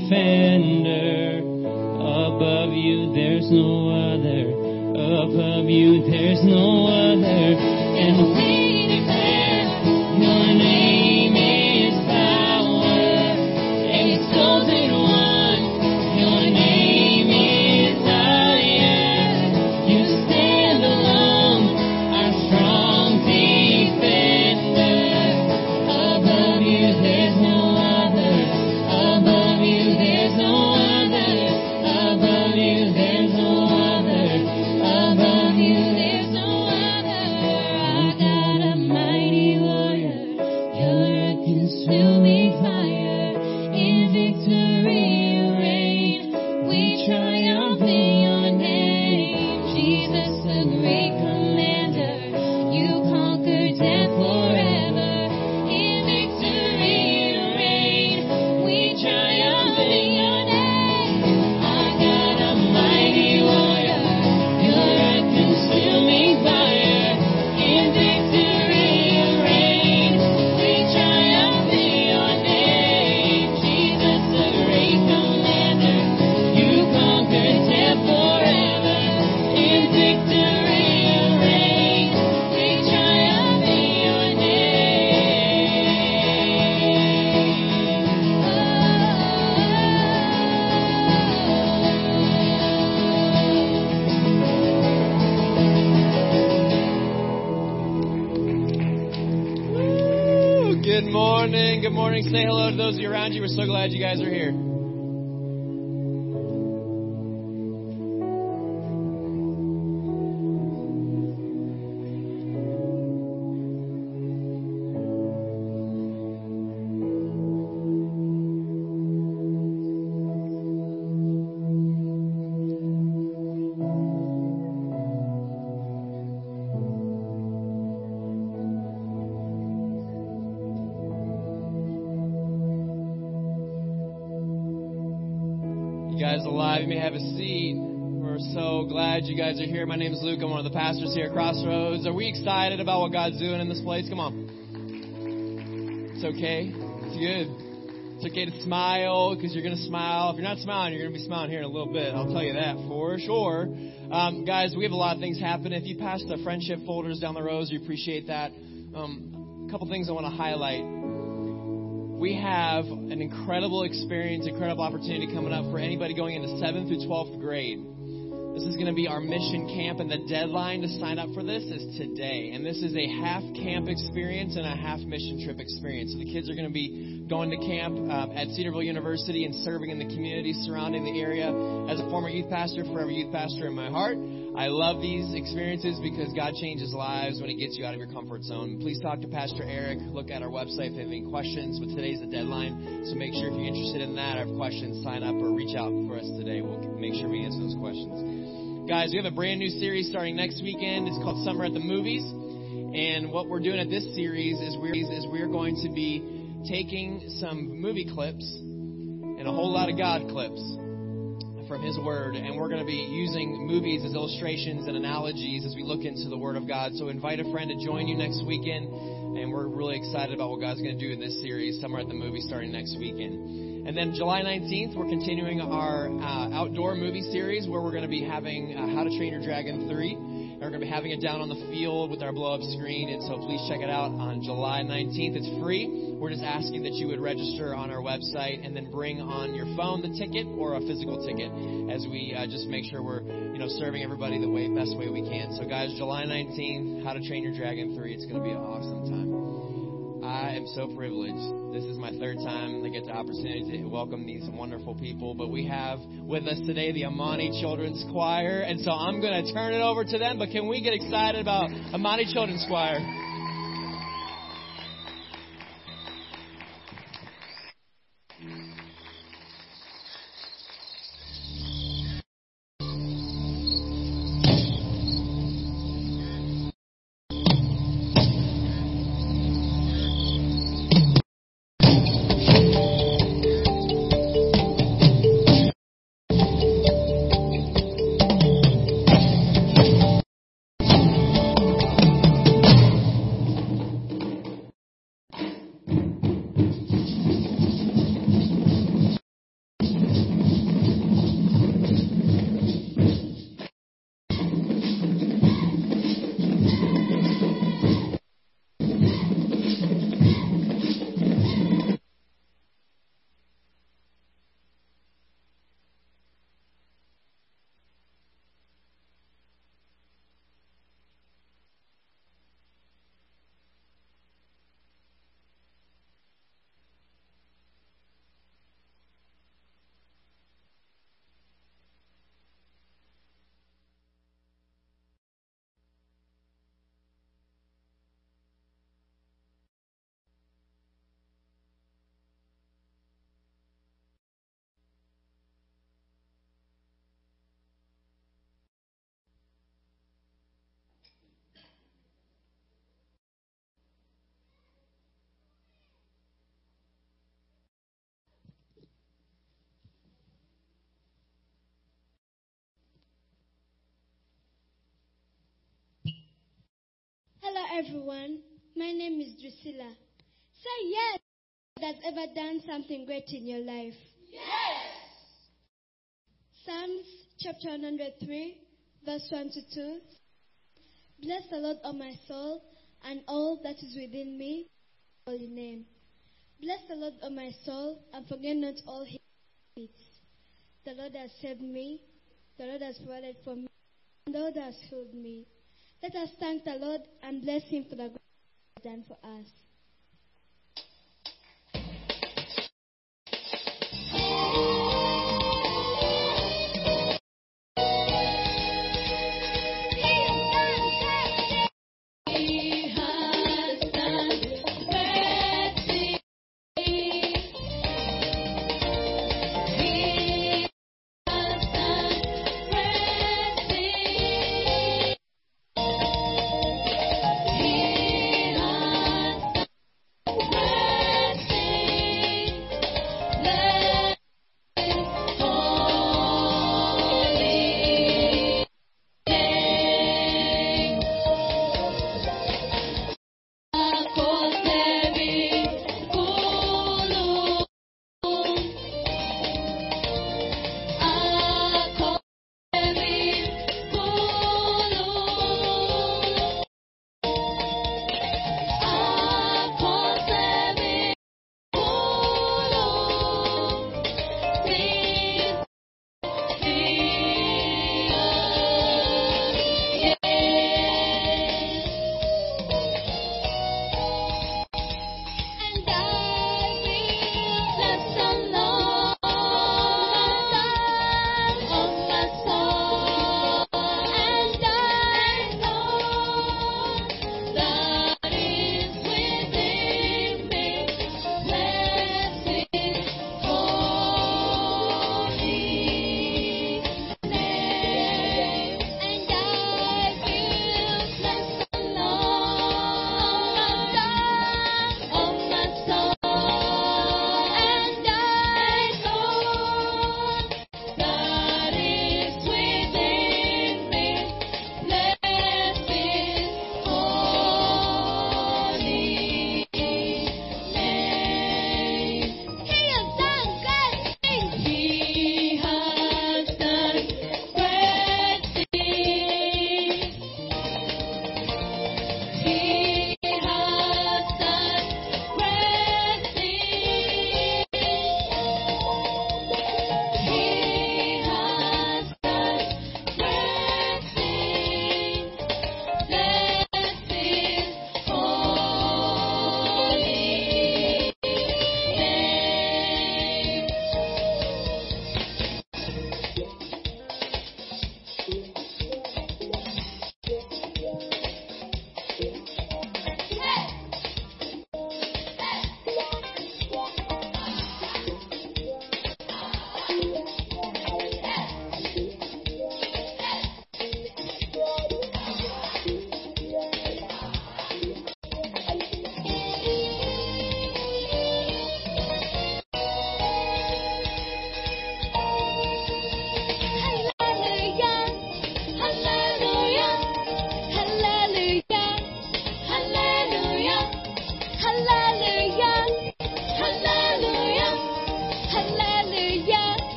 defender. Above you there's no other. Above you there's no other. Morning. Good morning. Say hello to those of you around you. We're so glad you guys are here. Guys alive? You may have a seat. We're so glad you guys are here. My name is Luke. I'm one of the pastors here at Crossroads. Are we excited about what God's doing in this place? Come on. It's okay. It's good. It's okay to smile because you're going to smile. If you're not smiling, you're going to be smiling here in a little bit. I'll tell you that for sure. Um, guys, we have a lot of things happening. If you pass the friendship folders down the rows, we appreciate that. Um, a couple things I want to highlight we have an incredible experience, incredible opportunity coming up for anybody going into 7th through 12th grade. This is going to be our mission camp, and the deadline to sign up for this is today. And this is a half camp experience and a half mission trip experience. So the kids are going to be going to camp um, at Cedarville University and serving in the community surrounding the area. As a former youth pastor, forever youth pastor in my heart, I love these experiences because God changes lives when He gets you out of your comfort zone. Please talk to Pastor Eric. Look at our website if you have any questions. But today's the deadline, so make sure if you're interested in that or have questions, sign up or reach out for us today. We'll make sure we answer those questions. Guys, we have a brand new series starting next weekend. It's called Summer at the Movies. And what we're doing at this series is we're, is we're going to be taking some movie clips and a whole lot of God clips from His Word, and we're going to be using movies as illustrations and analogies as we look into the Word of God. So invite a friend to join you next weekend, and we're really excited about what God's going to do in this series, Summer at the Movie, starting next weekend. And then July 19th, we're continuing our uh, outdoor movie series where we're going to be having uh, How to Train Your Dragon 3. And we're going to be having it down on the field with our blow up screen. And so please check it out on July 19th. It's free. We're just asking that you would register on our website and then bring on your phone the ticket or a physical ticket as we uh, just make sure we're you know serving everybody the way best way we can. So guys, July 19th, How to Train Your Dragon 3. It's going to be an awesome time. So privileged. This is my third time I get the opportunity to welcome these wonderful people. But we have with us today the Amani Children's Choir. And so I'm going to turn it over to them. But can we get excited about Amani Children's Choir? Everyone. My name is Drusilla. Say yes that's ever done something great in your life. Yes. Psalms chapter 103, verse 1 to 2. Bless the Lord, O my soul, and all that is within me, holy name. Bless the Lord, O my soul, and forget not all his benefits. The Lord has saved me. The Lord has provided for me. The Lord has healed me. Let us thank the Lord and bless him for the good he has done for us.